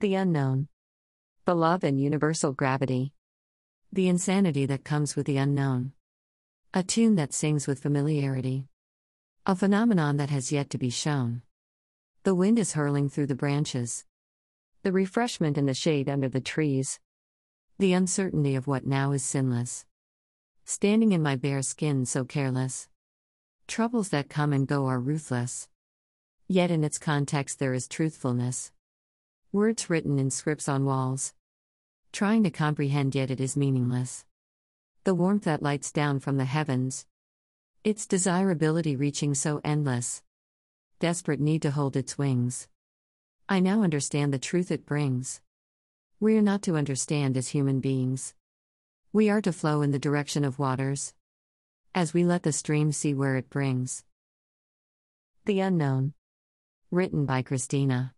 The unknown. The love and universal gravity. The insanity that comes with the unknown. A tune that sings with familiarity. A phenomenon that has yet to be shown. The wind is hurling through the branches. The refreshment in the shade under the trees. The uncertainty of what now is sinless. Standing in my bare skin so careless. Troubles that come and go are ruthless. Yet in its context there is truthfulness. Words written in scripts on walls. Trying to comprehend, yet it is meaningless. The warmth that lights down from the heavens. Its desirability reaching so endless. Desperate need to hold its wings. I now understand the truth it brings. We are not to understand as human beings. We are to flow in the direction of waters. As we let the stream see where it brings. The Unknown. Written by Christina.